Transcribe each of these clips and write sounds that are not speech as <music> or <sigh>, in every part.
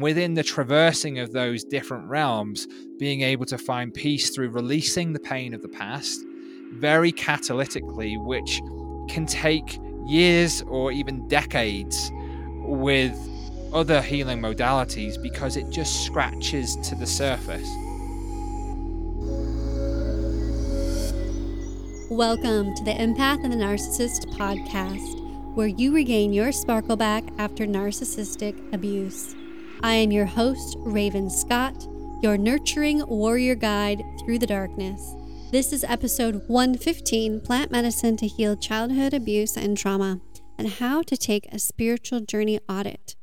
within the traversing of those different realms, being able to find peace through releasing the pain of the past very catalytically, which can take years or even decades with other healing modalities because it just scratches to the surface. Welcome to the Empath and the Narcissist podcast, where you regain your sparkle back after narcissistic abuse. I am your host, Raven Scott, your nurturing warrior guide through the darkness. This is episode 115 Plant Medicine to Heal Childhood Abuse and Trauma, and How to Take a Spiritual Journey Audit.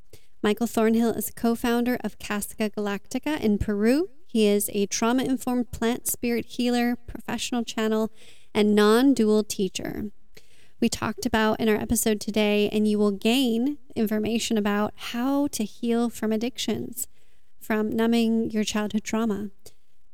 Michael Thornhill is a co founder of Casa Galactica in Peru. He is a trauma informed plant spirit healer, professional channel, and non dual teacher we talked about in our episode today, and you will gain information about how to heal from addictions, from numbing your childhood trauma,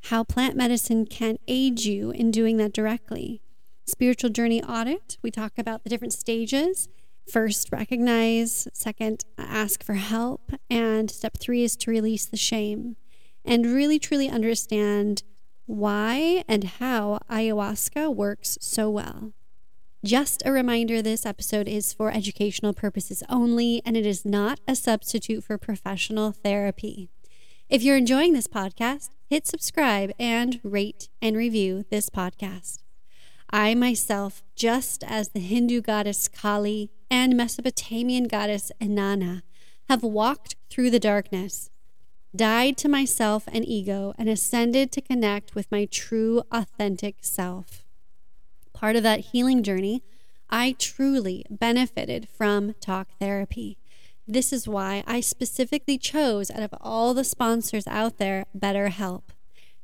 how plant medicine can aid you in doing that directly. Spiritual journey audit, we talk about the different stages. First, recognize. Second, ask for help. And step three is to release the shame and really truly understand why and how ayahuasca works so well. Just a reminder this episode is for educational purposes only, and it is not a substitute for professional therapy. If you're enjoying this podcast, hit subscribe and rate and review this podcast. I myself, just as the Hindu goddess Kali and Mesopotamian goddess Inanna, have walked through the darkness, died to myself and ego, and ascended to connect with my true, authentic self part of that healing journey, I truly benefited from talk therapy. This is why I specifically chose, out of all the sponsors out there, BetterHelp.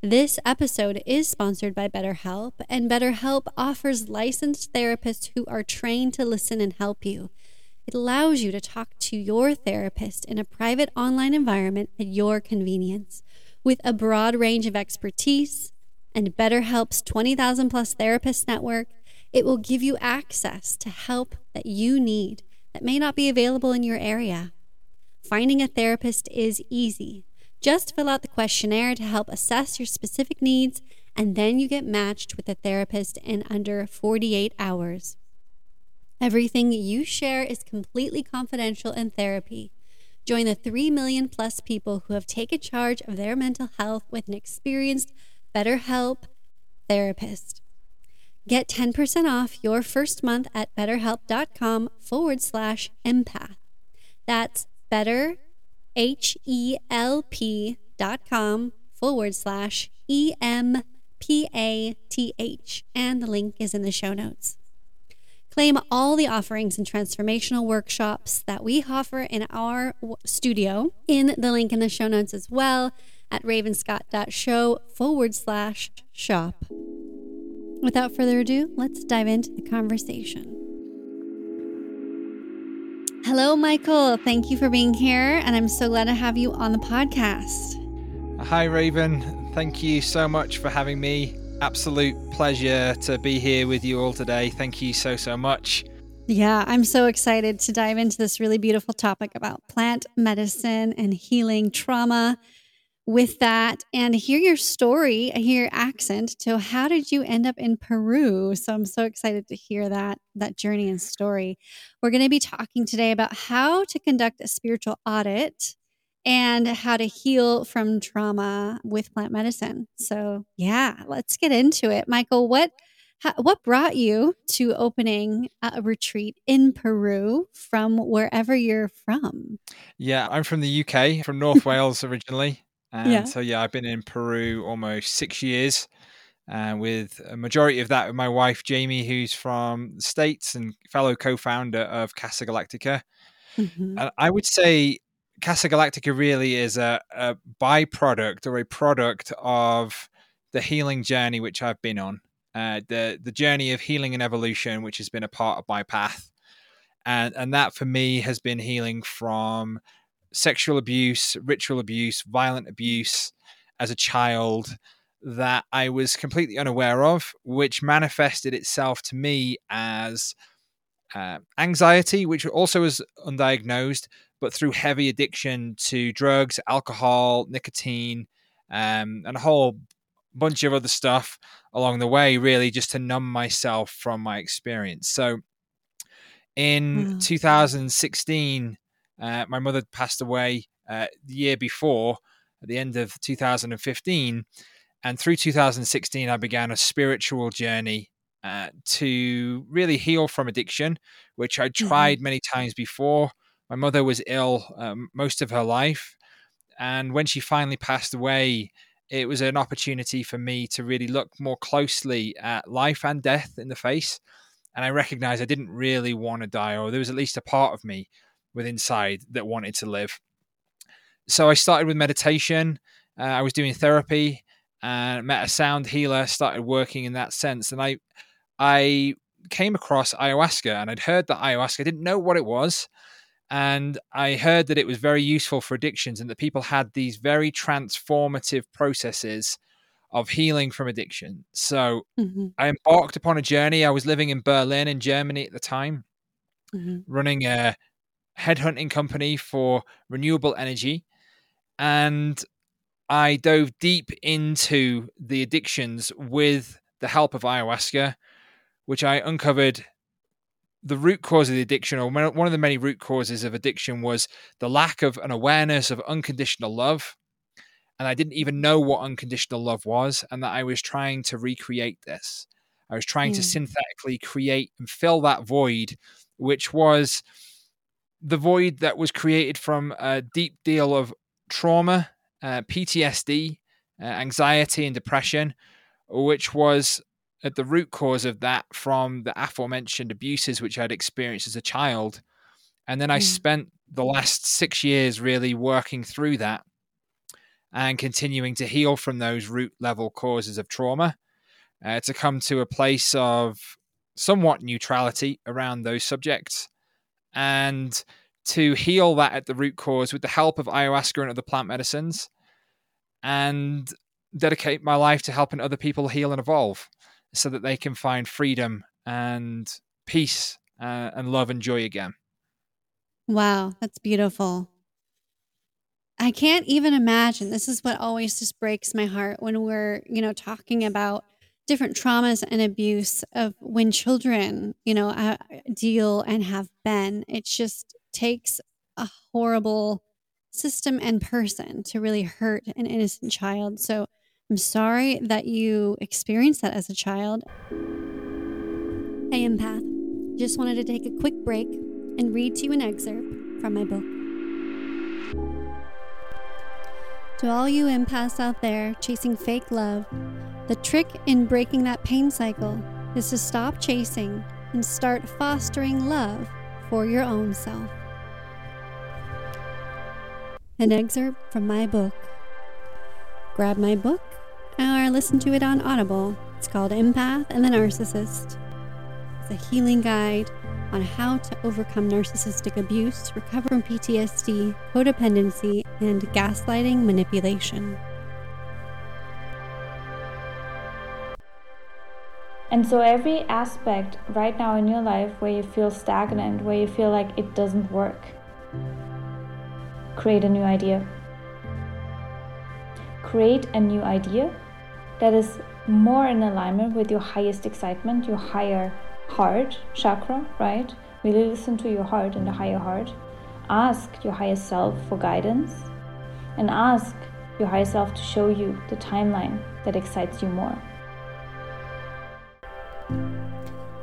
This episode is sponsored by BetterHelp, and BetterHelp offers licensed therapists who are trained to listen and help you. It allows you to talk to your therapist in a private online environment at your convenience. With a broad range of expertise, and BetterHelp's 20,000 plus therapist network, it will give you access to help that you need that may not be available in your area. Finding a therapist is easy. Just fill out the questionnaire to help assess your specific needs, and then you get matched with a therapist in under 48 hours. Everything you share is completely confidential in therapy. Join the 3 million plus people who have taken charge of their mental health with an experienced BetterHelp therapist. Get 10% off your first month at betterhelp.com forward slash empath. That's better, H E L P dot com forward slash E M P A T H. And the link is in the show notes. Claim all the offerings and transformational workshops that we offer in our studio in the link in the show notes as well at ravenscott.show forward slash shop. Without further ado, let's dive into the conversation. Hello, Michael. Thank you for being here, and I'm so glad to have you on the podcast. Hi, Raven. Thank you so much for having me. Absolute pleasure to be here with you all today. Thank you so, so much. Yeah, I'm so excited to dive into this really beautiful topic about plant medicine and healing trauma with that and hear your story, hear your accent. So, how did you end up in Peru? So, I'm so excited to hear that that journey and story. We're going to be talking today about how to conduct a spiritual audit and how to heal from trauma with plant medicine. So, yeah, let's get into it. Michael, what how, what brought you to opening a retreat in Peru from wherever you're from? Yeah, I'm from the UK, from North <laughs> Wales originally. And yeah. so, yeah, I've been in Peru almost six years. Uh, with a majority of that with my wife Jamie, who's from the States and fellow co-founder of Casa Galactica. Mm-hmm. And I would say Casa Galactica really is a, a byproduct or a product of the healing journey which I've been on. Uh, the the journey of healing and evolution, which has been a part of my path, and and that for me has been healing from sexual abuse, ritual abuse, violent abuse as a child that I was completely unaware of, which manifested itself to me as uh, anxiety, which also was undiagnosed, but through heavy addiction to drugs, alcohol, nicotine, um, and a whole bunch of other stuff along the way, really just to numb myself from my experience. So in mm. 2016, uh, my mother passed away uh, the year before, at the end of 2015. And through 2016, I began a spiritual journey uh, to really heal from addiction, which I mm-hmm. tried mm-hmm. many times before. My mother was ill um, most of her life. And when she finally passed away, it was an opportunity for me to really look more closely at life and death in the face. And I recognized I didn't really want to die, or there was at least a part of me with inside that wanted to live. So I started with meditation. Uh, I was doing therapy and met a sound healer, started working in that sense. And I, I came across ayahuasca and I'd heard that ayahuasca, I didn't know what it was. And I heard that it was very useful for addictions and that people had these very transformative processes of healing from addiction. So mm-hmm. I embarked upon a journey. I was living in Berlin in Germany at the time, mm-hmm. running a headhunting company for renewable energy. And I dove deep into the addictions with the help of ayahuasca, which I uncovered the root cause of the addiction, or one of the many root causes of addiction, was the lack of an awareness of unconditional love. And I didn't even know what unconditional love was, and that I was trying to recreate this. I was trying mm. to synthetically create and fill that void, which was the void that was created from a deep deal of trauma, uh, PTSD, uh, anxiety, and depression, which was at the root cause of that from the aforementioned abuses which I'd experienced as a child. And then I mm. spent the last six years really working through that and continuing to heal from those root level causes of trauma uh, to come to a place of somewhat neutrality around those subjects and to heal that at the root cause with the help of ayahuasca and other plant medicines and dedicate my life to helping other people heal and evolve so that they can find freedom and peace uh, and love and joy again. Wow, that's beautiful. I can't even imagine. This is what always just breaks my heart when we're, you know, talking about different traumas and abuse of when children, you know, uh, deal and have been. It just takes a horrible system and person to really hurt an innocent child. So I'm sorry that you experienced that as a child. Hey, empath. Just wanted to take a quick break and read to you an excerpt from my book. To all you empaths out there chasing fake love, the trick in breaking that pain cycle is to stop chasing and start fostering love for your own self. An excerpt from my book. Grab my book or listen to it on Audible. It's called Empath and the Narcissist. It's a healing guide on how to overcome narcissistic abuse, recover from PTSD, codependency, and gaslighting manipulation. And so, every aspect right now in your life where you feel stagnant, where you feel like it doesn't work, create a new idea. Create a new idea that is more in alignment with your highest excitement, your higher heart chakra, right? Really listen to your heart and the higher heart. Ask your higher self for guidance and ask your higher self to show you the timeline that excites you more.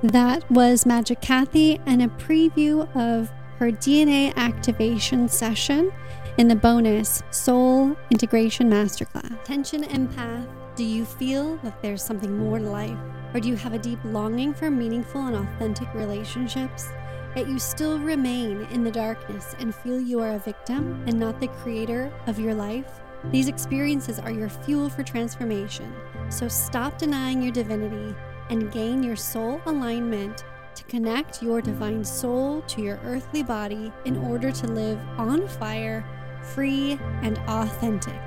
That was Magic Kathy and a preview of her DNA activation session in the bonus Soul Integration Masterclass. Attention Empath do you feel that there's something more to life? Or do you have a deep longing for meaningful and authentic relationships? Yet you still remain in the darkness and feel you are a victim and not the creator of your life? These experiences are your fuel for transformation. So stop denying your divinity and gain your soul alignment to connect your divine soul to your earthly body in order to live on fire, free, and authentic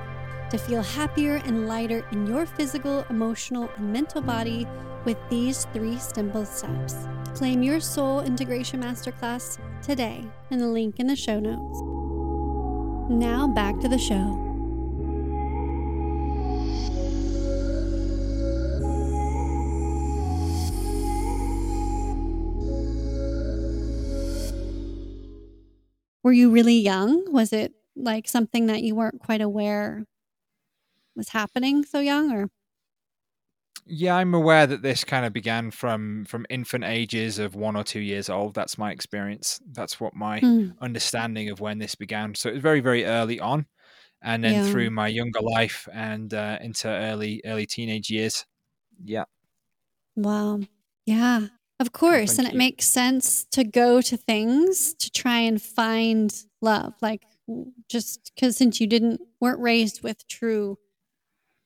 to feel happier and lighter in your physical, emotional, and mental body with these three simple steps. Claim your Soul Integration Masterclass today in the link in the show notes. Now back to the show. Were you really young? Was it like something that you weren't quite aware was happening so young or yeah, I'm aware that this kind of began from from infant ages of one or two years old. That's my experience. That's what my mm. understanding of when this began. So it was very, very early on, and then yeah. through my younger life and uh, into early early teenage years. Yeah. Wow. Yeah. Of course, oh, and it makes sense to go to things to try and find love. Like just because since you didn't weren't raised with true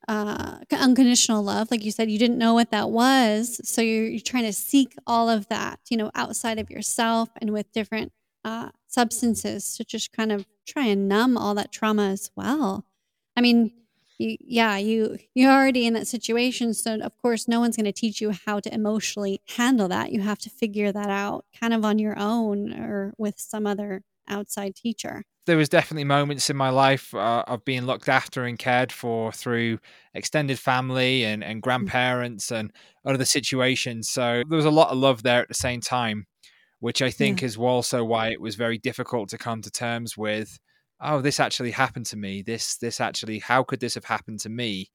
uh, unconditional love, like you said, you didn't know what that was. So you're, you're trying to seek all of that, you know, outside of yourself and with different uh, substances to just kind of try and numb all that trauma as well. I mean, you, yeah, you you're already in that situation, so of course, no one's going to teach you how to emotionally handle that. You have to figure that out, kind of on your own or with some other outside teacher there was definitely moments in my life uh, of being looked after and cared for through extended family and, and mm. grandparents and other situations. So there was a lot of love there at the same time, which I think yeah. is also why it was very difficult to come to terms with. Oh, this actually happened to me. This, this actually, how could this have happened to me?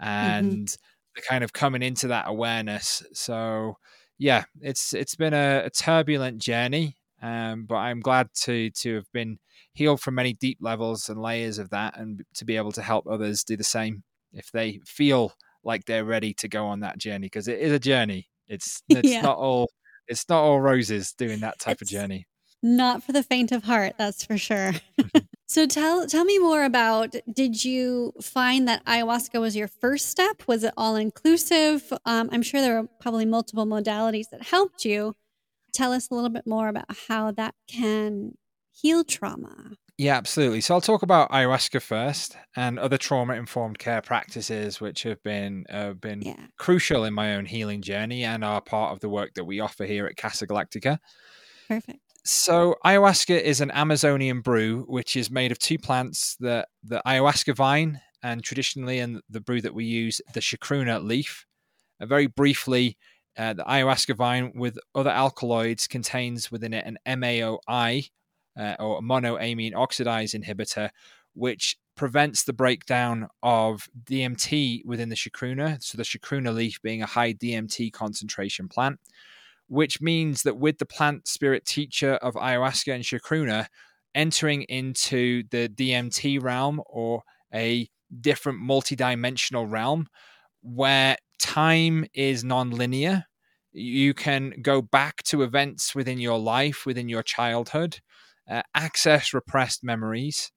Mm-hmm. And mm-hmm. the kind of coming into that awareness. So, yeah, it's it's been a, a turbulent journey, um, but I'm glad to to have been healed from many deep levels and layers of that, and to be able to help others do the same if they feel like they're ready to go on that journey because it is a journey. It's <laughs> it's yeah. not all it's not all roses doing that type it's of journey. Not for the faint of heart, that's for sure. So tell tell me more about did you find that ayahuasca was your first step? Was it all inclusive? Um, I'm sure there were probably multiple modalities that helped you. Tell us a little bit more about how that can heal trauma. Yeah, absolutely. So I'll talk about ayahuasca first and other trauma informed care practices which have been uh, been yeah. crucial in my own healing journey and are part of the work that we offer here at Casa Galactica. Perfect. So ayahuasca is an Amazonian brew which is made of two plants, the the ayahuasca vine and traditionally in the brew that we use the chacruna leaf. Uh, very briefly, uh, the ayahuasca vine with other alkaloids contains within it an MAOI uh, or monoamine oxidase inhibitor, which prevents the breakdown of DMT within the chacruna. So the chacruna leaf being a high DMT concentration plant, which means that with the plant spirit teacher of ayahuasca and chacruna entering into the DMT realm or a different multidimensional realm where time is non-linear you can go back to events within your life within your childhood uh, access repressed memories,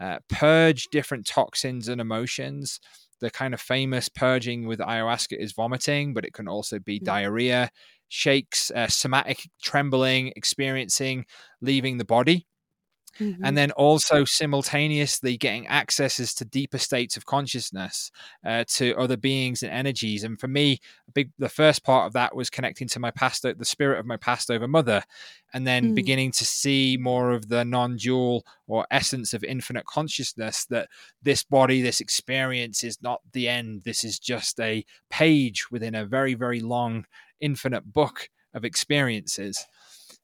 uh, purge different toxins and emotions. The kind of famous purging with ayahuasca is vomiting, but it can also be mm-hmm. diarrhea, shakes, uh, somatic trembling, experiencing leaving the body. Mm-hmm. And then also simultaneously getting accesses to deeper states of consciousness, uh, to other beings and energies. And for me, big the first part of that was connecting to my past, the spirit of my past over mother, and then mm. beginning to see more of the non-dual or essence of infinite consciousness. That this body, this experience, is not the end. This is just a page within a very, very long, infinite book of experiences.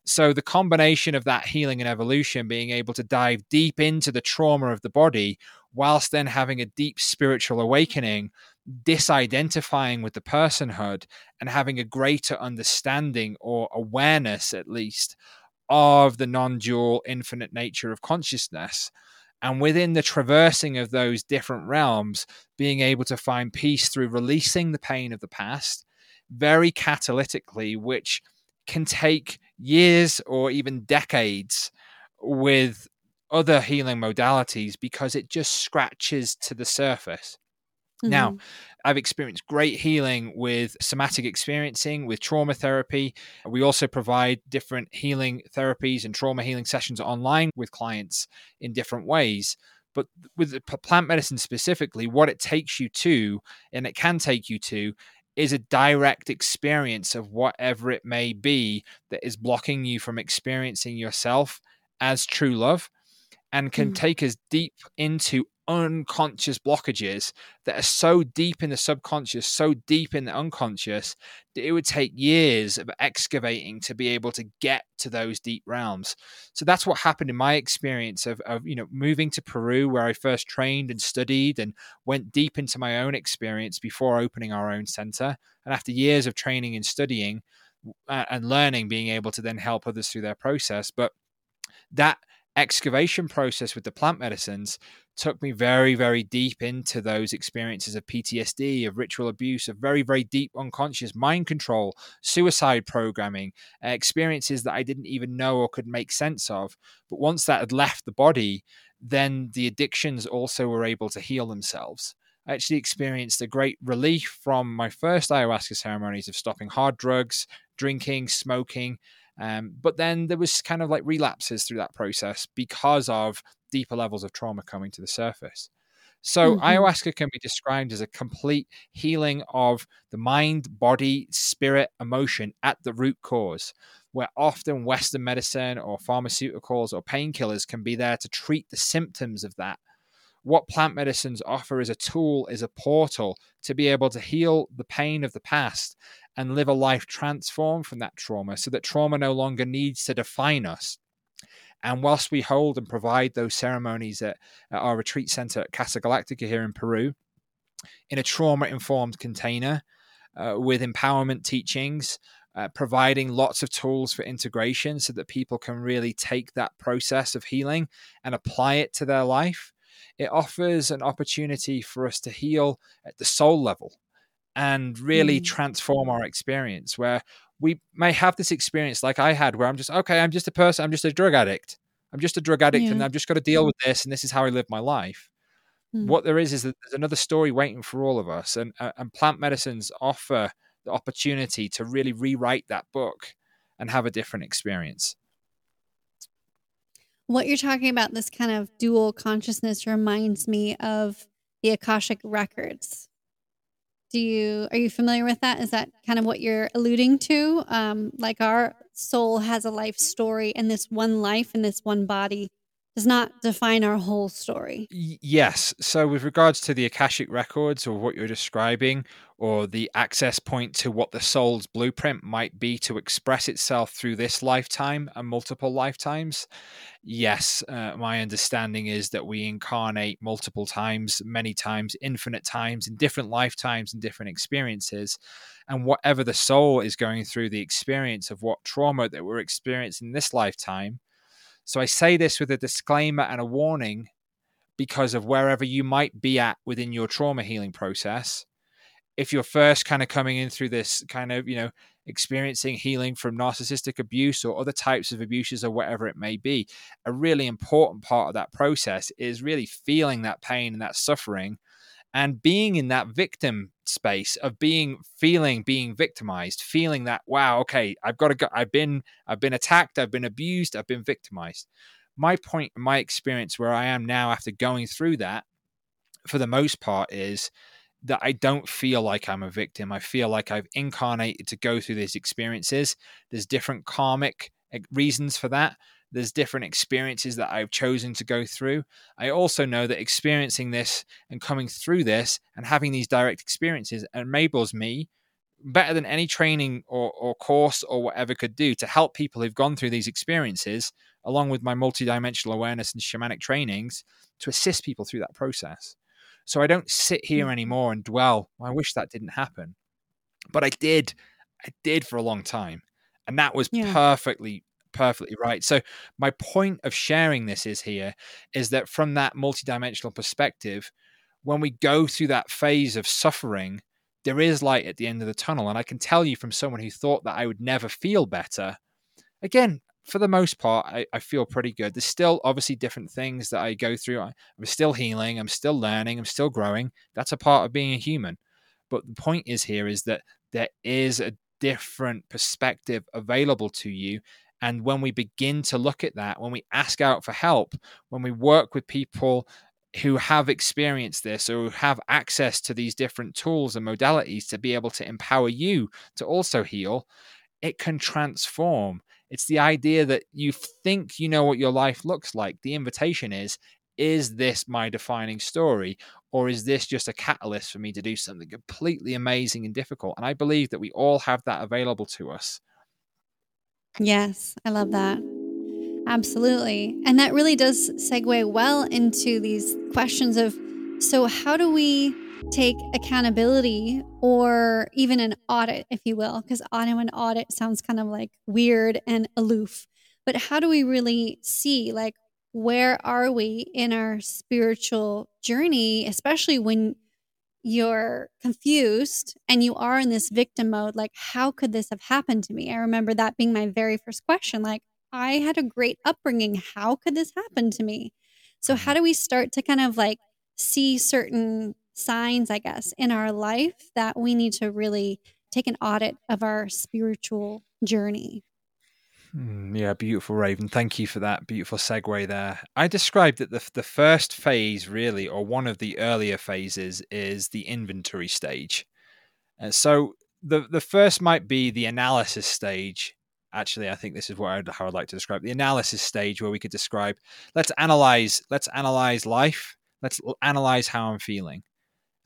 So the combination of that healing and evolution, being able to dive deep into the trauma of the body, whilst then having a deep spiritual awakening, disidentifying with the personhood, and having a greater understanding or awareness, at least, of the non dual infinite nature of consciousness. And within the traversing of those different realms, being able to find peace through releasing the pain of the past very catalytically, which can take years or even decades with other healing modalities because it just scratches to the surface. Mm-hmm. Now, I've experienced great healing with somatic experiencing, with trauma therapy. We also provide different healing therapies and trauma healing sessions online with clients in different ways. But with plant medicine specifically, what it takes you to, and it can take you to, is a direct experience of whatever it may be that is blocking you from experiencing yourself as true love. and can mm. take us deep into unconscious blockages that are so deep in the subconscious, so deep in the unconscious, that it would take years of excavating to be able to get to those deep realms. So that's what happened in my experience of, of you know moving to Peru, where I first trained and studied and went deep into my own experience before opening our own center. And after years of training and studying uh, and learning, being able to then help others through their process, but that excavation process with the plant medicines took me very, very deep into those experiences of PTSD, of ritual abuse, of very, very deep unconscious mind control, suicide programming, uh, experiences that I didn't even know or could make sense of. But once that had left the body, then the addictions also were able to heal themselves. I actually experienced a great relief from my first ayahuasca ceremonies of stopping hard drugs, drinking, smoking. Um, but then there was kind of like relapses through that process because of deeper levels of trauma coming to the surface. So, mm-hmm. ayahuasca can be described as a complete healing of the mind, body, spirit, emotion at the root cause, where often Western medicine or pharmaceuticals or painkillers can be there to treat the symptoms of that. What plant medicines offer is a tool, is a portal to be able to heal the pain of the past and live a life transformed from that trauma so that trauma no longer needs to define us. And whilst we hold and provide those ceremonies at, at our retreat center at Casa Galactica here in Peru, in a trauma informed container uh, with empowerment teachings, uh, providing lots of tools for integration so that people can really take that process of healing and apply it to their life. It offers an opportunity for us to heal at the soul level and really mm. transform our experience where we may have this experience like I had where I'm just, okay, I'm just a person, I'm just a drug addict. I'm just a drug addict yeah. and I've just got to deal with this and this is how I live my life. Mm. What there is is that there's another story waiting for all of us and, uh, and plant medicines offer the opportunity to really rewrite that book and have a different experience. What you're talking about, this kind of dual consciousness, reminds me of the Akashic records do you are you familiar with that? Is that kind of what you're alluding to? Um, like our soul has a life story, and this one life and this one body does not define our whole story. Yes. So, with regards to the Akashic records or what you're describing, or the access point to what the soul's blueprint might be to express itself through this lifetime and multiple lifetimes, yes, uh, my understanding is that we incarnate multiple times, many times, infinite times, in different lifetimes and different experiences. And whatever the soul is going through the experience of what trauma that we're experiencing this lifetime so I say this with a disclaimer and a warning because of wherever you might be at within your trauma healing process. If you're first kind of coming in through this kind of, you know, experiencing healing from narcissistic abuse or other types of abuses or whatever it may be, a really important part of that process is really feeling that pain and that suffering and being in that victim space of being feeling being victimized feeling that wow okay i've got to go i've been i've been attacked i've been abused i've been victimized. My point my experience where i am now after going through that for the most part is that i don't feel like i'm a victim. I feel like i've incarnated to go through these experiences. There's different karmic eh, reasons for that there's different experiences that I've chosen to go through. I also know that experiencing this and coming through this and having these direct experiences enables me better than any training or, or course or whatever could do to help people who've gone through these experiences, along with my multidimensional awareness and shamanic trainings, to assist people through that process. So I don't sit here mm. anymore and dwell. I wish that didn't happen. But I did. I did for a long time. And that was yeah. perfectly perfectly right. So my point of sharing this is here is that from that multidimensional perspective, when we go through that phase of suffering, there is light at the end of the tunnel. And I can tell you from someone who thought that I would never feel better. Again, for the most part, I, I feel pretty good. There's still obviously different things that I go through. I'm still healing. I'm still learning. I'm still growing. That's a part of being a human. But the point is here is that there is a different perspective available to you and when we begin to look at that, when we ask out for help, when we work with people who have experienced this or have access to these different tools and modalities to be able to empower you to also heal, it can transform. It's the idea that you think you know what your life looks like. The invitation is is this my defining story? Or is this just a catalyst for me to do something completely amazing and difficult? And i believe that we all have that available to us yes i love that absolutely and that really does segue well into these questions of so how do we take accountability or even an audit, if you will, because auto and audit sounds kind of like weird and aloof. But how do we really see, like, where are we in our spiritual journey, especially when you're confused and you are in this victim mode? Like, how could this have happened to me? I remember that being my very first question. Like, I had a great upbringing. How could this happen to me? So, how mm-hmm. do we start to kind of like see certain signs, I guess, in our life that we need to really take an audit of our spiritual journey. Hmm, yeah, beautiful, Raven. Thank you for that beautiful segue there. I described that the the first phase, really, or one of the earlier phases, is the inventory stage. Uh, so the the first might be the analysis stage. Actually, I think this is what I'd, how I'd like to describe the analysis stage, where we could describe. Let's analyze. Let's analyze life. Let's analyze how I'm feeling.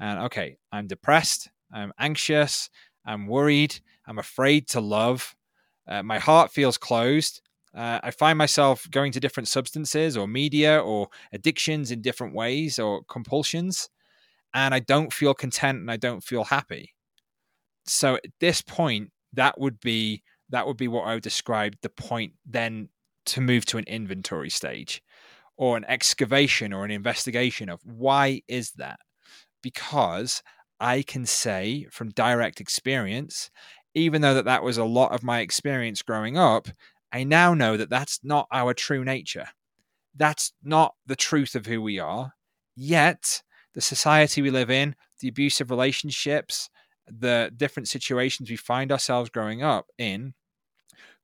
And okay, I'm depressed, I'm anxious, I'm worried, I'm afraid to love, uh, my heart feels closed. Uh, I find myself going to different substances or media or addictions in different ways or compulsions, and I don't feel content and I don't feel happy. So at this point, that would be that would be what I would describe the point then to move to an inventory stage or an excavation or an investigation of why is that because I can say from direct experience, even though that that was a lot of my experience growing up, I now know that that's not our true nature. That's not the truth of who we are. Yet, the society we live in, the abusive relationships, the different situations we find ourselves growing up in,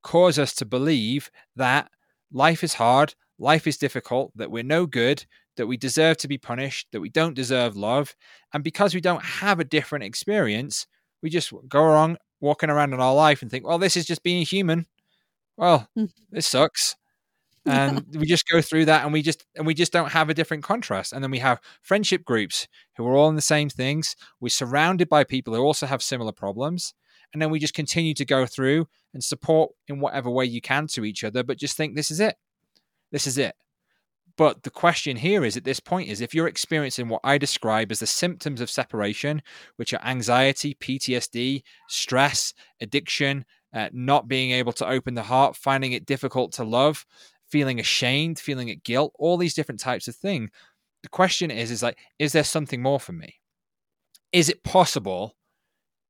cause us to believe that life is hard, life is difficult, that we're no good, that we deserve to be punished, that we don't deserve love. And because we don't have a different experience, we just go around walking around in our life and think, well, this is just being human. Well, mm. this sucks. <laughs> And we just go through that and we just and we just don't have a different contrast. And then we have friendship groups who are all in the same things. We're surrounded by people who also have similar problems. And then we just continue to go through and support in whatever way you can to each other, but just think this is it. This is it. But the question here is at this point is if you're experiencing what I describe as the symptoms of separation, which are anxiety, PTSD, stress, addiction, uh, not being able to open the heart, finding it difficult to love, feeling ashamed, feeling it guilt, all these different types of things. The question is, is like, is there something more for me? Is it possible?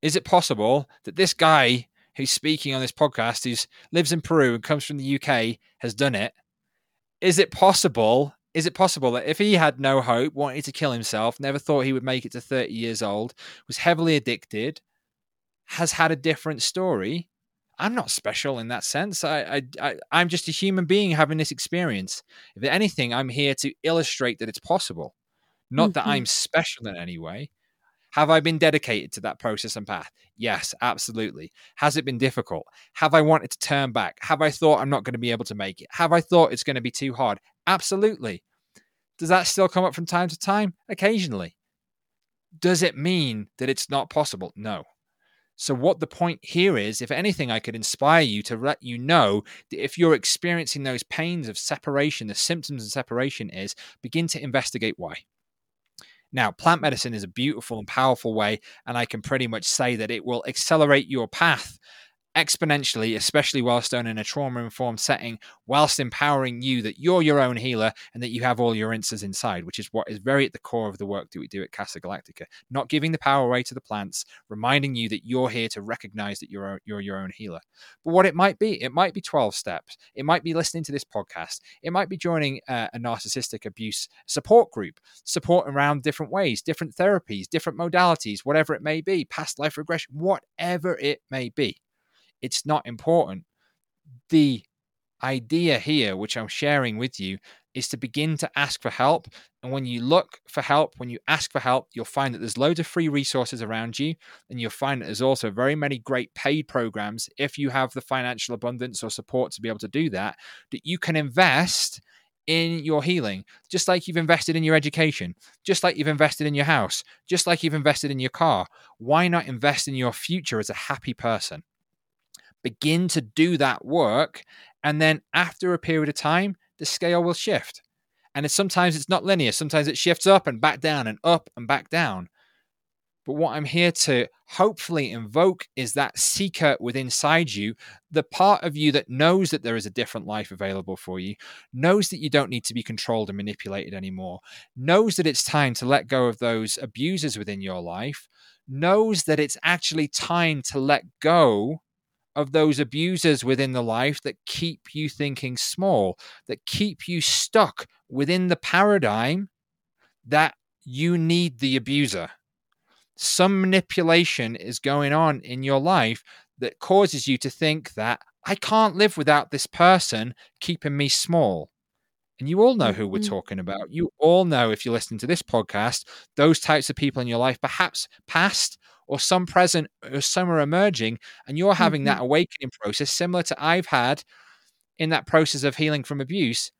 Is it possible that this guy who's speaking on this podcast, who lives in Peru and comes from the UK, has done it? Is it possible? Is it possible that if he had no hope, wanted to kill himself, never thought he would make it to 30 years old, was heavily addicted, has had a different story? I'm not special in that sense. I, I, I am just a human being having this experience. If anything, I'm here to illustrate that it's possible, not mm-hmm. that I'm special in any way. Have I been dedicated to that process and path? Yes, absolutely. Has it been difficult? Have I wanted to turn back? Have I thought I'm not going to be able to make it? Have I thought it's going to be too hard? Absolutely. Does that still come up from time to time? Occasionally. Does it mean that it's not possible? No. So, what the point here is, if anything, I could inspire you to let you know that if you're experiencing those pains of separation, the symptoms of separation is begin to investigate why. Now, plant medicine is a beautiful and powerful way, and I can pretty much say that it will accelerate your path exponentially, especially whilst done in a trauma informed setting, whilst empowering you that you're your own healer and that you have all your answers inside, which is what is very at the core of the work that we do at Casa Galactica. Not giving the power away to the plants, reminding you that you're here to recognize that you're, you're your own healer. But what it might be, it might be 12 steps. It might be listening to this podcast. It might be joining uh, a narcissistic abuse support group, support around different ways, different therapies, different modalities, whatever it may be, past life regression, whatever it may be it's not important. The idea here, which I'm sharing with you, is to begin to ask for help. And when you look for help, when you ask for help, you'll find that there's loads of free resources around you. And you'll find that there's also very many great paid programs, if you have the financial abundance or support to be able to do that, that you can invest in your healing, just like you've invested in your education, just like you've invested in your house, just like you've invested in your car. Why not invest in your future as a happy person? Begin to do that work. And then after a period of time, the scale will shift. And it's, sometimes it's not linear. Sometimes it shifts up and back down and up and back down. But what I'm here to hopefully invoke is that seeker within inside you, the part of you that knows that there is a different life available for you, knows that you don't need to be controlled and manipulated anymore, knows that it's time to let go of those abusers within your life, knows that it's actually time to let go of those abusers within the life that keep you thinking small, that keep you stuck within the paradigm that you need the abuser. Some manipulation is going on in your life that causes you to think that I can't live without this person keeping me small. And you all know who we're mm-hmm. talking about. You all know, if you listen to this podcast, those types of people in your life, perhaps past or some present or some are emerging, and you're having mm-hmm. that awakening process similar to I've had in that process of healing from abuse.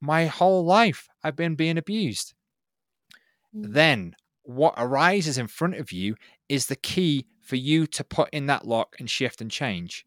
My whole life, I've been being abused. Mm-hmm. Then what arises in front of you is the key for you to put in that lock and shift and change.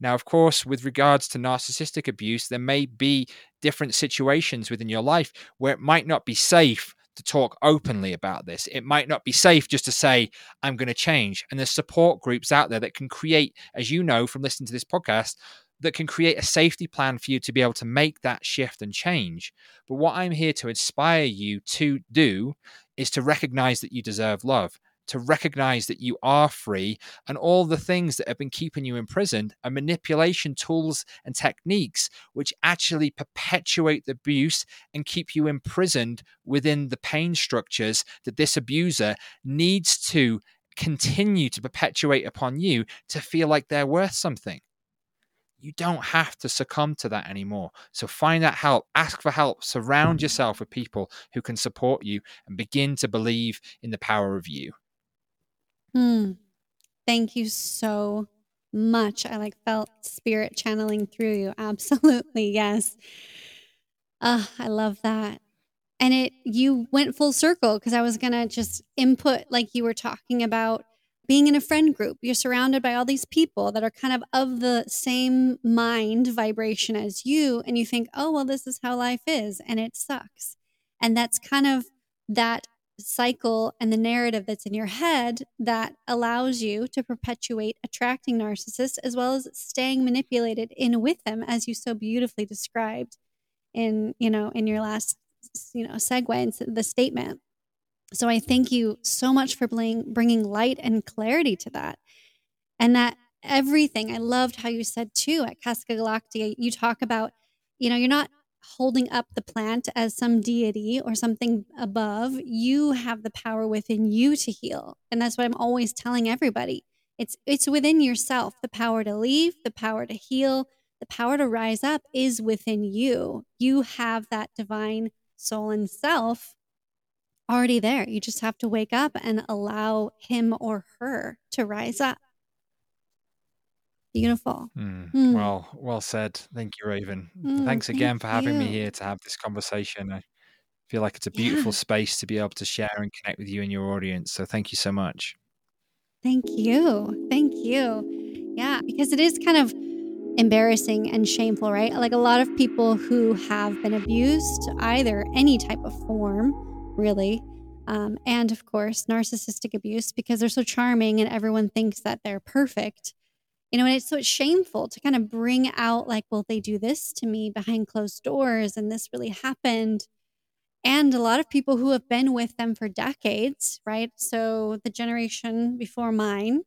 Now, of course, with regards to narcissistic abuse, there may be different situations within your life where it might not be safe to talk openly about this. It might not be safe just to say, I'm going to change. And there's support groups out there that can create, as you know from listening to this podcast, that can create a safety plan for you to be able to make that shift and change. But what I'm here to inspire you to do is to recognize that you deserve love to recognize that you are free and all the things that have been keeping you imprisoned are manipulation tools and techniques which actually perpetuate the abuse and keep you imprisoned within the pain structures that this abuser needs to continue to perpetuate upon you to feel like they're worth something you don't have to succumb to that anymore. So find that help, ask for help, surround mm-hmm. yourself with people who can support you, and begin to believe in the power of you. Hmm. Thank you so much. I like felt spirit channeling through you. <laughs> Absolutely. Yes. Uh, I love that. And it you went full circle because I was gonna just input like you were talking about being in a friend group. You're surrounded by all these people that are kind of of the same mind vibration as you, and you think, oh well, this is how life is, and it sucks. And that's kind of that cycle and the narrative that's in your head that allows you to perpetuate attracting narcissists as well as staying manipulated in with them as you so beautifully described in you know in your last you know segue into the statement. So i thank you so much for bring, bringing light and clarity to that. And that everything i loved how you said too at Casa Galactica you talk about you know you're not holding up the plant as some deity or something above. You have the power within you to heal. And that's what I'm always telling everybody. It's it's within yourself. The power to leave, the power to heal, the power to rise up is within you. You have that divine soul and self already there. You just have to wake up and allow him or her to rise up. Beautiful. Mm. Mm. Well, well said. Thank you, Raven. Mm, Thanks again for having you. me here to have this conversation. I feel like it's a beautiful yeah. space to be able to share and connect with you and your audience. So thank you so much. Thank you. Thank you. Yeah, because it is kind of embarrassing and shameful, right? Like a lot of people who have been abused, either any type of form, really, um, and of course, narcissistic abuse, because they're so charming and everyone thinks that they're perfect you know and it's so it's shameful to kind of bring out like well they do this to me behind closed doors and this really happened. And a lot of people who have been with them for decades right? So the generation before mine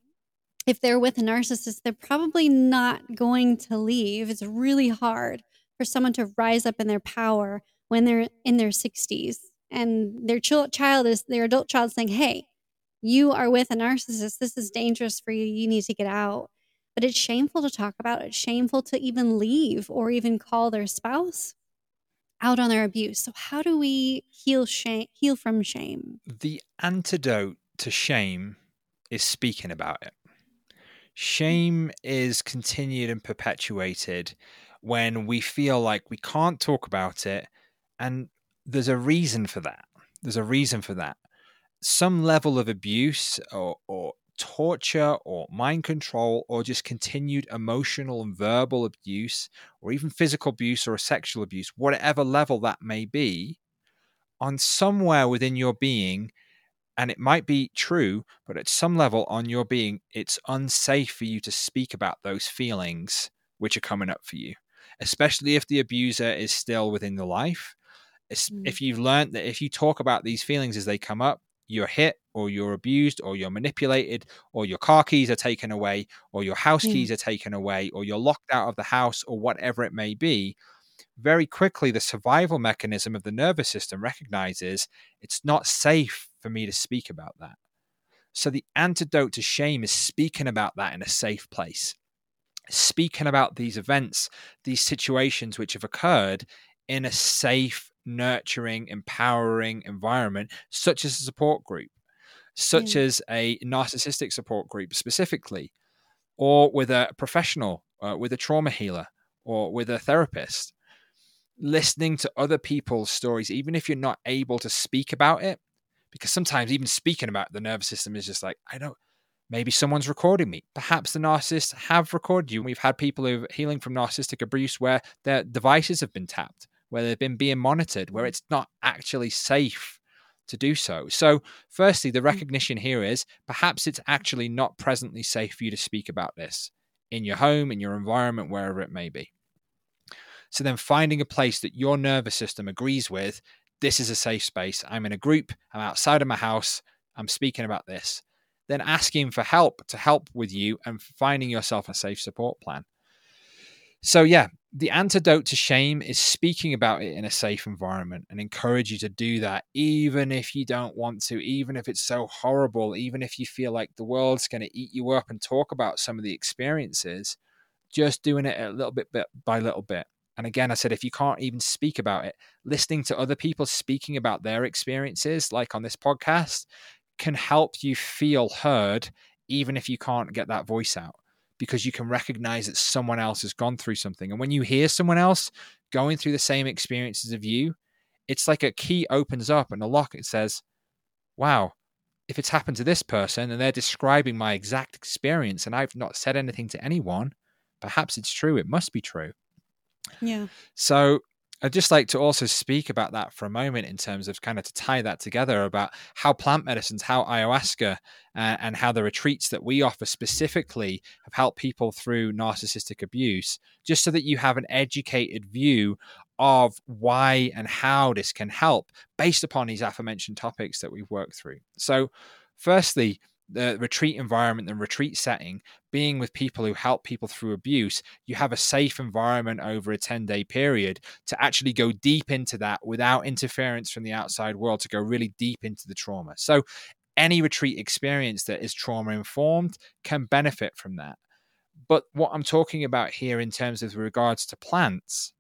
if they're with a narcissist they're probably not going to leave. It's really hard for someone to rise up in their power when they're in their 60s and their child is their adult child saying hey you are with a narcissist. This is dangerous for you. You need to get out but it's shameful to talk about. It. It's shameful to even leave or even call their spouse out on their abuse. So how do we heal shame heal from shame? The antidote to shame is speaking about it. Shame is continued and perpetuated when we feel like we can't talk about it and there's a reason for that. There's a reason for that. Some level of abuse or, or torture or mind control or just continued emotional and verbal abuse or even physical abuse or sexual abuse, whatever level that may be, on somewhere within your being, and it might be true, but at some level on your being, it's unsafe for you to speak about those feelings which are coming up for you, especially if the abuser is still within the life. Mm. If you've learned that if you talk about these feelings as they come up, you're hit or you're abused or you're manipulated or your car keys are taken away or your house hmm. keys are taken away or you're locked out of the house or whatever it may be very quickly the survival mechanism of the nervous system recognizes it's not safe for me to speak about that. So the antidote to shame is speaking about that in a safe place speaking about these events these situations which have occurred in a safe nurturing, empowering environment, such as a support group, such as a narcissistic support group specifically, or with a professional, uh, with a trauma healer, or with a therapist. Listening to other people's stories, even if you're not able to speak about it, because sometimes even speaking about the nervous system is just like, I don't, maybe someone's recording me. Perhaps the narcissists have recorded you. We've had people who are healing from narcissistic abuse where their devices have been tapped where they've been being monitored, where it's not actually safe to do so. So, firstly, the hmm. recognition here is perhaps it's actually not presently safe for you to speak about this in your home, in your environment, wherever it may be. So, then finding a place that your nervous system agrees with this is a safe space. I'm in a group, I'm outside of my house, I'm speaking about this. Then asking for help to help with you and finding yourself a safe support plan. So, yeah, the antidote to shame is speaking about it in a safe environment and encourage you to do that, even if you don't want to, even if it's so horrible, even if you feel like the world's going to eat you up and talk about some of the experiences, just doing it a little bit, bit by little bit. And again, I said, if you can't even speak about it, listening to other people speaking about their experiences, like on this podcast, can help you feel heard, even if you can't get that voice out because you can recognize that someone else has gone through something. And when you hear someone else going through the same experiences of you, it's like a key opens up and a lock. It says, wow, if it's happened to this person and they're describing my exact experience and I've not said anything to anyone, perhaps it's true. It must be true. Yeah. So I'd just like to also speak about that for a moment in terms of kind of to tie that together about how plant medicines, how ayahuasca, uh, and how the retreats that we offer specifically have helped people through narcissistic abuse, just so that you have an educated view of why and how this can help based upon these aforementioned topics that we've worked through. So, firstly, the retreat environment and retreat setting, being with people who help people through abuse, you have a safe environment over a 10 day period to actually go deep into that without interference from the outside world, to go really deep into the trauma. So, any retreat experience that is trauma informed can benefit from that. But what I'm talking about here in terms of regards to plants,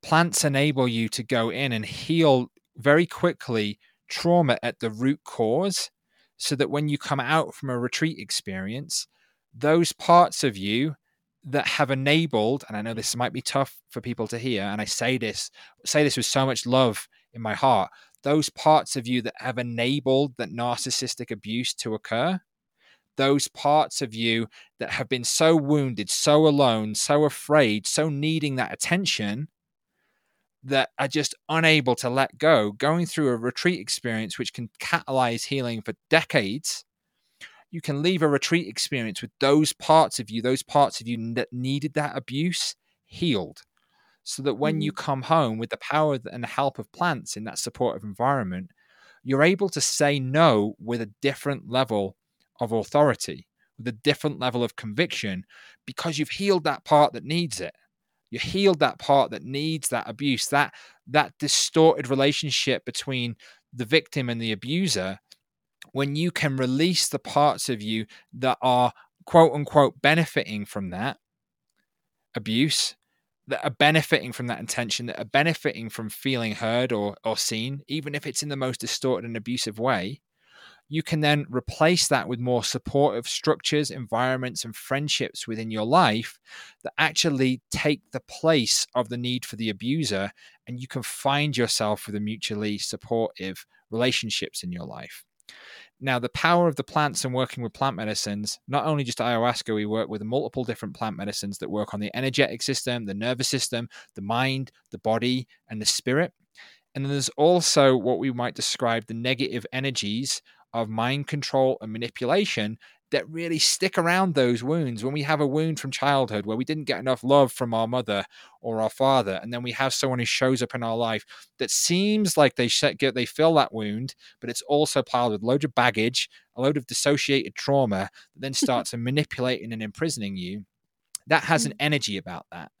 plants enable you to go in and heal very quickly trauma at the root cause so that when you come out from a retreat experience, those parts of you that have enabled, and I know this might be tough for people to hear, and I say this, say this with so much love in my heart, those parts of you that have enabled that narcissistic abuse to occur, those parts of you that have been so wounded, so alone, so afraid, so needing that attention, that are just unable to let go, going through a retreat experience which can catalyze healing for decades, you can leave a retreat experience with those parts of you, those parts of you that needed that abuse healed. So that when you mm-hmm. come home with the power and the help of plants in that supportive environment, you're able to say no with a different level of authority, with a different level of conviction, because you've healed that part that needs it you healed that part that needs that abuse that that distorted relationship between the victim and the abuser when you can release the parts of you that are quote unquote benefiting from that abuse that are benefiting from that intention, that are benefiting from feeling heard or, or seen, even if it's in the most distorted and abusive way, you can then replace that with more supportive structures, environments, and friendships within your life that actually take the place of the need for the abuser. And you can find yourself with a mutually supportive relationships in your life. Now, the power of the plants and working with plant medicines, not only just ayahuasca, we work with multiple different plant medicines that work on the energetic system, the nervous system, the mind, the body, and the spirit. And then there's also what we might describe the negative energies of mind control and manipulation that really stick around those wounds. When we have a wound from childhood where we didn't get enough love from our mother or our father, and then we have someone who shows up in our life that seems like they get they fill that wound, but it's also piled with loads of baggage, a load of dissociated trauma that then <laughs> starts manipulating and imprisoning you. That has an mm. energy about that.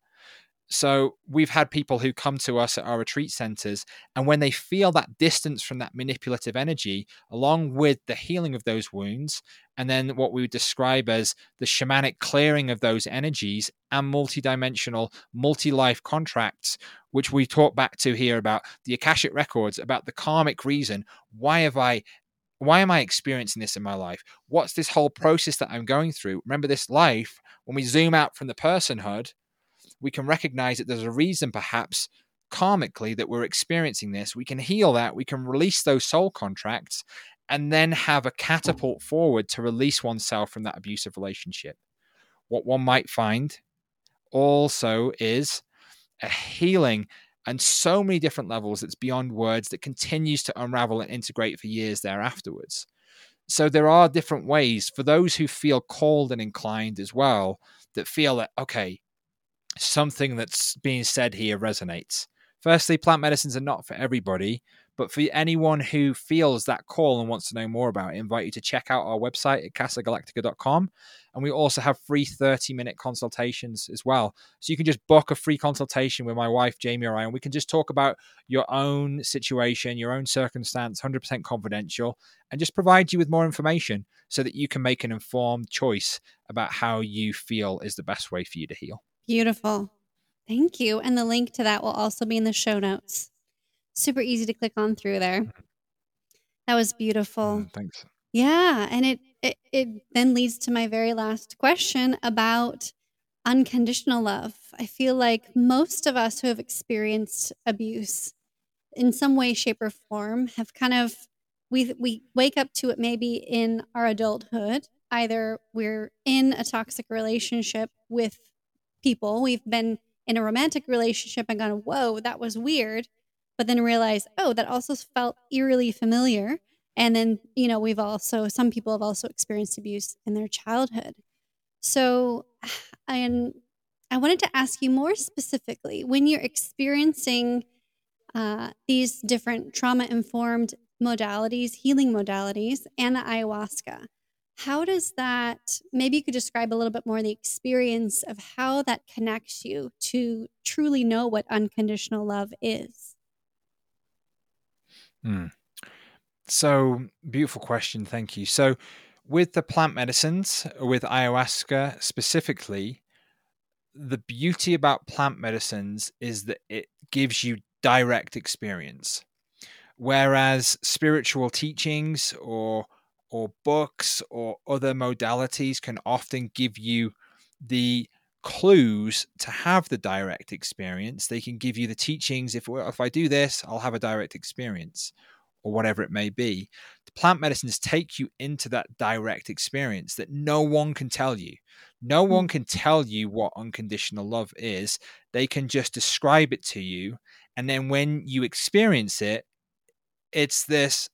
So we've had people who come to us at our retreat centers, and when they feel that distance from that manipulative energy, along with the healing of those wounds, and then what we would describe as the shamanic clearing of those energies and multidimensional, multi life contracts, which we talk back to here about the Akashic records, about the karmic reason. Why have I why am I experiencing this in my life? What's this whole process that I'm going through? Remember, this life, when we zoom out from the personhood, we can recognize that there's a reason perhaps karmically that we're experiencing this. We can heal that, we can release those soul contracts, and then have a catapult forward to release oneself from that abusive relationship. What one might find also is a healing and so many different levels that's beyond words that continues to unravel and integrate for years thereafterwards. So there are different ways for those who feel called and inclined as well that feel that okay, something that's being said here resonates. Firstly, plant medicines are not for everybody, but for anyone who feels that call and wants to know more about it, I invite you to check out our website at casagalactica.com. And we also have free 30 minute consultations as well. So you can just book a free consultation with my wife, Jamie, or I, and we can just talk about your own situation, your own circumstance, 100% confidential, and just provide you with more information so that you can make an informed choice about how you feel is the best way for you to heal. Beautiful. Thank you. And the link to that will also be in the show notes. Super easy to click on through there. That was beautiful. Mm, thanks. Yeah. And it, it, it then leads to my very last question about unconditional love. I feel like most of us who have experienced abuse in some way, shape, or form have kind of we we wake up to it maybe in our adulthood. Either we're in a toxic relationship with people. We've been in a romantic relationship and gone, whoa, that was weird. But then realize, oh, that also felt eerily familiar. And then, you know, we've also, some people have also experienced abuse in their childhood. So, <sighs> and I wanted to ask you more specifically when you're experiencing uh, these different trauma informed modalities, healing modalities, and the ayahuasca, how does that, maybe you could describe a little bit more the experience of how that connects you to truly know what unconditional love is? Hmm. So, beautiful question. Thank you. So, with the plant medicines, with ayahuasca specifically, the beauty about plant medicines is that it gives you direct experience. Whereas spiritual teachings or or books or other modalities can often give you the clues to have the direct experience. They can give you the teachings. If if I do this, I'll have a direct experience, or whatever it may be. The plant medicines take you into that direct experience that no one can tell you. No hmm. one can tell you what unconditional love is. They can just describe it to you, and then when you experience it, it's this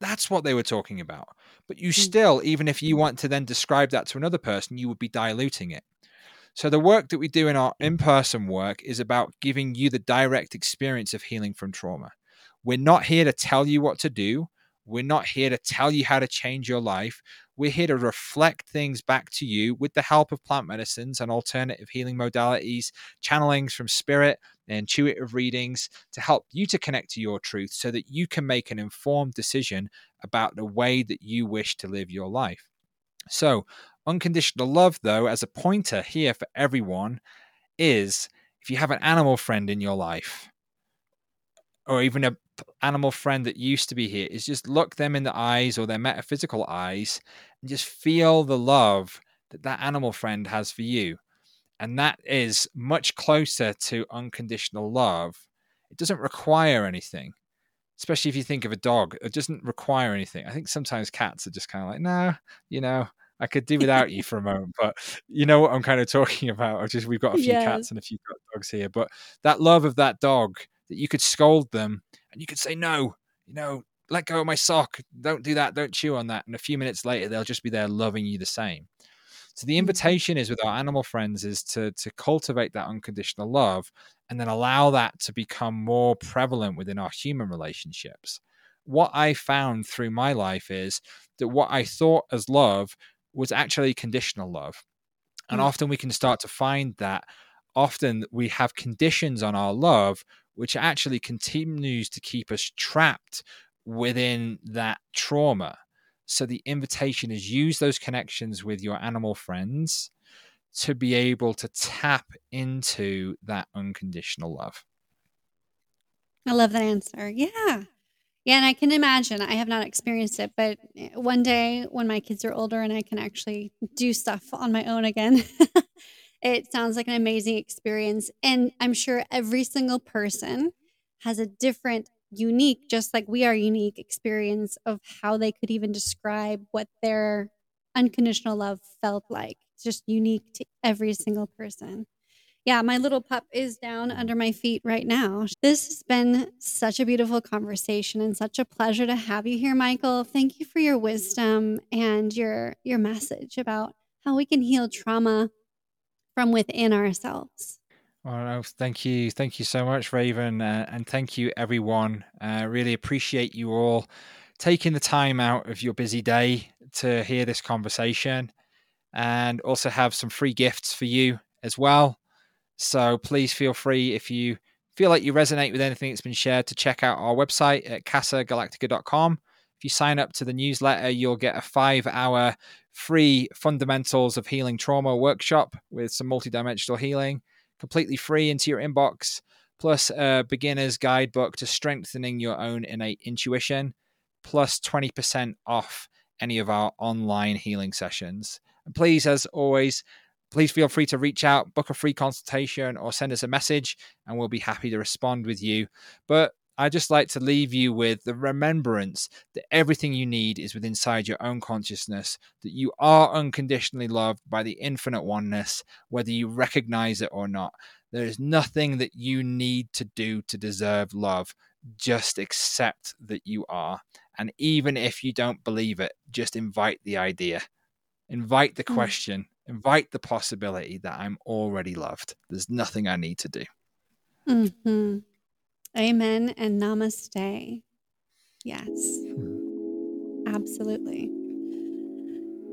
that's what they were talking about. But you mm. still, even if you want to then describe that to another person, you would be diluting it. So the work that we do in our in-person work is about giving you the direct experience of healing from trauma. We're not here to tell you what to do. We're not here to tell you how to change your life. We're here to reflect things back to you with the help of plant medicines and alternative healing modalities, channelings from spirit, intuitive readings to help you to connect to your truth so that you can make an informed decision about the way that you wish to live your life. So, unconditional love, though, as a pointer here for everyone, is if you have an animal friend in your life, or even a animal friend that used to be here, is just look them in the eyes or their metaphysical eyes and just feel the love that that animal friend has for you. And that is much closer to unconditional love. It doesn't require anything, especially if you think of a dog. It doesn't require anything. I think sometimes cats are just kind of like, no, you know, I could do without you for a moment, but you know what I'm kind of talking <laughs> about. I just we've got a few yes. cats and a few dogs here, but that love of that dog that you could scold them and you could say no, you know, let go of my sock, don't do that, don't chew on that, and a few minutes later they'll just be there loving you the same. So the mm-hmm. invitation is with our animal friends is to to cultivate that unconditional love and then allow that to become more prevalent within our human relationships. What I found through my life is that what I thought as love was actually conditional love. And mm. often we can start to find that often we have conditions on our love which actually continues to keep us trapped within that trauma so the invitation is use those connections with your animal friends to be able to tap into that unconditional love. I love that answer. Yeah. Yeah, and I can imagine. I have not experienced it, but eh, one day when my kids are older and I can actually do stuff on my own again, <laughs> it sounds like an amazing experience. And I'm sure every single person has a different unique, just like we are unique experience of how they could even describe what their unconditional love felt like. It's just unique to every single person. Yeah, my little pup is down under my feet right now. This has been such a beautiful conversation and such a pleasure to have you here, Michael. Thank you for your wisdom and your your message about how we can heal trauma from within ourselves. Well, thank you, thank you so much, Raven, uh, and thank you everyone. Uh, really appreciate you all taking the time out of your busy day to hear this conversation, and also have some free gifts for you as well. So please feel free if you feel like you resonate with anything that's been shared to check out our website at casagalactica.com. If you sign up to the newsletter, you'll get a five hour free fundamentals of healing trauma workshop with some multidimensional healing completely free into your inbox, plus a beginner's guidebook to strengthening your own innate intuition, plus 20% off any of our online healing sessions. And please, as always, please feel free to reach out, book a free consultation, or send us a message, and we'll be happy to respond with you. But I just like to leave you with the remembrance that everything you need is within inside your own consciousness, that you are unconditionally loved by the infinite oneness, whether you recognize it or not. There is nothing that you need to do to deserve love. Just accept that you are. And even if you don't believe it, just invite the idea, invite the hmm. question, invite the possibility that I'm already loved. There's nothing I need to do. Mm-hmm. Amen and namaste. Yes. Hmm. Absolutely.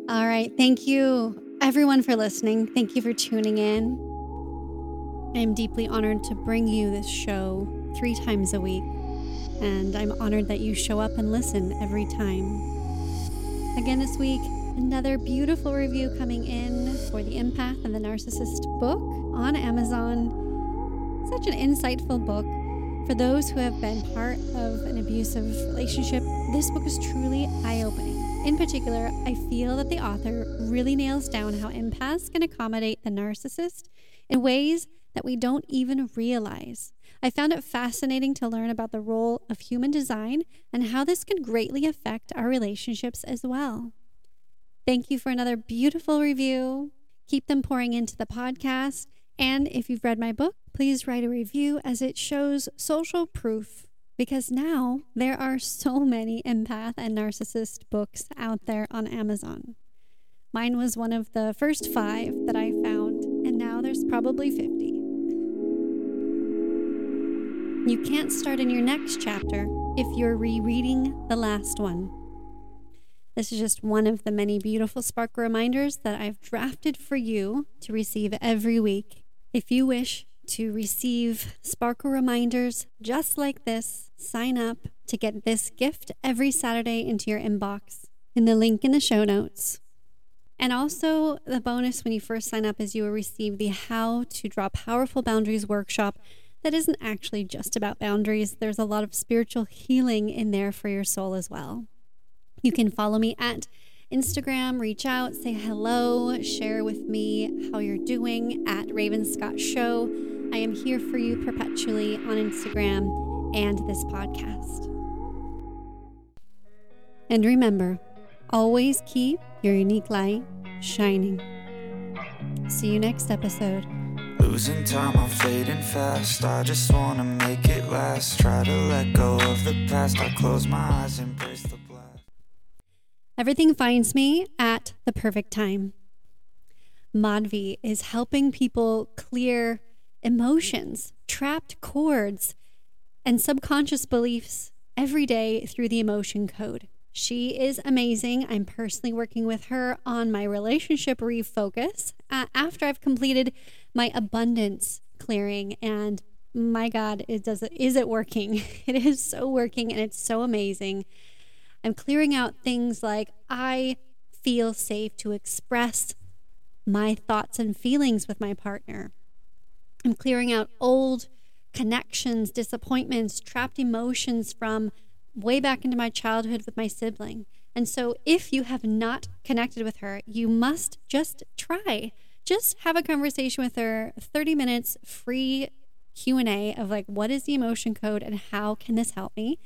All right. Thank you, everyone, for listening. Thank you for tuning in. I am deeply honored to bring you this show three times a week, and I'm honored that you show up and listen every time. Again, this week, another beautiful review coming in for The Empath and the Narcissist book on Amazon. Such an insightful book for those who have been part of an abusive relationship, this book is truly eye opening. In particular, I feel that the author really nails down how empaths can accommodate the narcissist in ways that we don't even realize. I found it fascinating to learn about the role of human design and how this can greatly affect our relationships as well. Thank you for another beautiful review. Keep them pouring into the podcast. And if you've read my book, please write a review as it shows social proof because now there are so many empath and narcissist books out there on Amazon. Mine was one of the first five that I found, and now there's probably 50. You can't start in your next chapter if you're rereading the last one. This is just one of the many beautiful spark reminders that I've drafted for you to receive every week. If you wish to receive sparkle reminders just like this, sign up to get this gift every Saturday into your inbox in the link in the show notes. And also, the bonus when you first sign up is you will receive the How to Draw Powerful Boundaries workshop. That isn't actually just about boundaries, there's a lot of spiritual healing in there for your soul as well. You can follow me at Instagram, reach out, say hello, share with me how you're doing at Raven Scott Show. I am here for you perpetually on Instagram and this podcast. And remember, always keep your unique light shining. See you next episode. Losing time, I'm fading fast. I just wanna make it last. Try to let go of the past. I close my eyes, embrace the. Everything finds me at the perfect time. Madhvi is helping people clear emotions, trapped cords, and subconscious beliefs every day through the emotion code. She is amazing. I'm personally working with her on my relationship refocus uh, after I've completed my abundance clearing. And my God, it does is it working? <laughs> It is so working and it's so amazing. I'm clearing out things like I feel safe to express my thoughts and feelings with my partner. I'm clearing out old connections, disappointments, trapped emotions from way back into my childhood with my sibling. And so if you have not connected with her, you must just try. Just have a conversation with her, 30 minutes free Q&A of like what is the emotion code and how can this help me?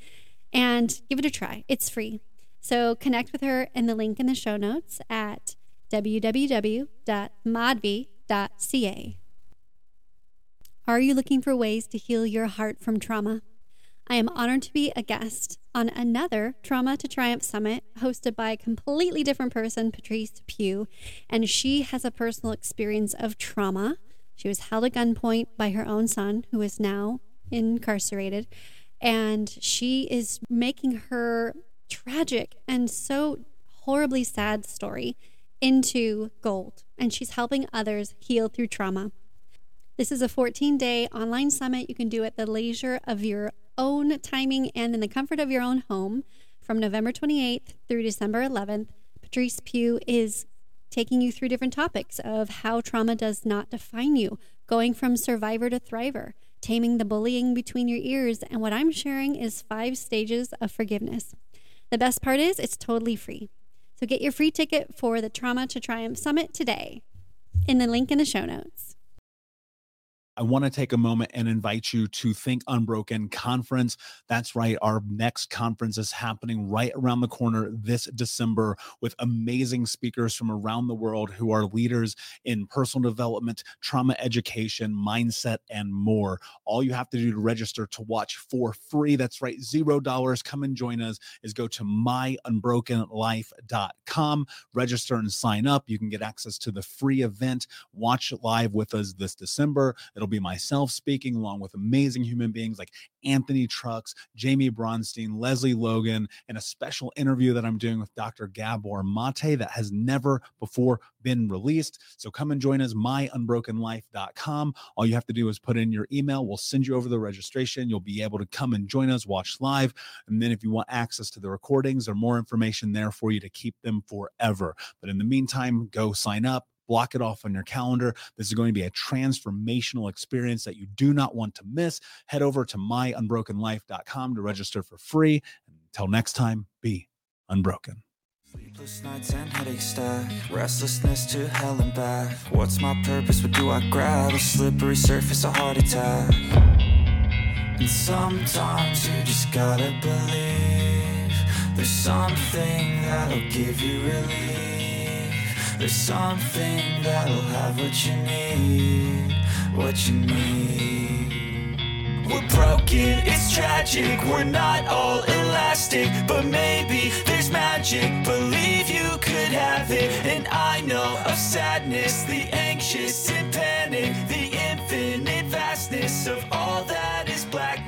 And give it a try. It's free. So connect with her in the link in the show notes at www.madhvi.ca. Are you looking for ways to heal your heart from trauma? I am honored to be a guest on another Trauma to Triumph Summit hosted by a completely different person, Patrice Pugh, and she has a personal experience of trauma. She was held at gunpoint by her own son, who is now incarcerated, and she is making her tragic and so horribly sad story into gold, and she's helping others heal through trauma. This is a 14 day online summit you can do at the leisure of your own timing and in the comfort of your own home from November 28th through December 11th. Patrice Pugh is taking you through different topics of how trauma does not define you, going from survivor to thriver, taming the bullying between your ears, and what I'm sharing is five stages of forgiveness. The best part is it's totally free. So get your free ticket for the Trauma to Triumph Summit today in the link in the show notes. I want to take a moment and invite you to Think Unbroken Conference. That's right. Our next conference is happening right around the corner this December with amazing speakers from around the world who are leaders in personal development, trauma education, mindset, and more. All you have to do to register to watch for free, that's right, zero dollars. Come and join us, is go to myunbrokenlife.com, register and sign up. You can get access to the free event, watch live with us this December. It'll It'll be myself speaking along with amazing human beings like Anthony Trucks, Jamie Bronstein, Leslie Logan, and a special interview that I'm doing with Dr. Gabor Mate that has never before been released. So come and join us, myunbrokenlife.com. All you have to do is put in your email. We'll send you over the registration. You'll be able to come and join us, watch live. And then if you want access to the recordings or more information there for you to keep them forever. But in the meantime, go sign up block it off on your calendar. This is going to be a transformational experience that you do not want to miss. Head over to myunbrokenlife.com to register for free. Until next time, be unbroken. Sleepless nights and stack, restlessness to hell and back. What's my purpose? What do I grab? A slippery surface, a heart attack. And sometimes you just gotta believe there's something that'll give you relief. There's something that'll have what you need, what you need. We're broken, it's tragic, we're not all elastic, but maybe there's magic. Believe you could have it, and I know of sadness, the anxious and panic, the infinite vastness of all that is blackness.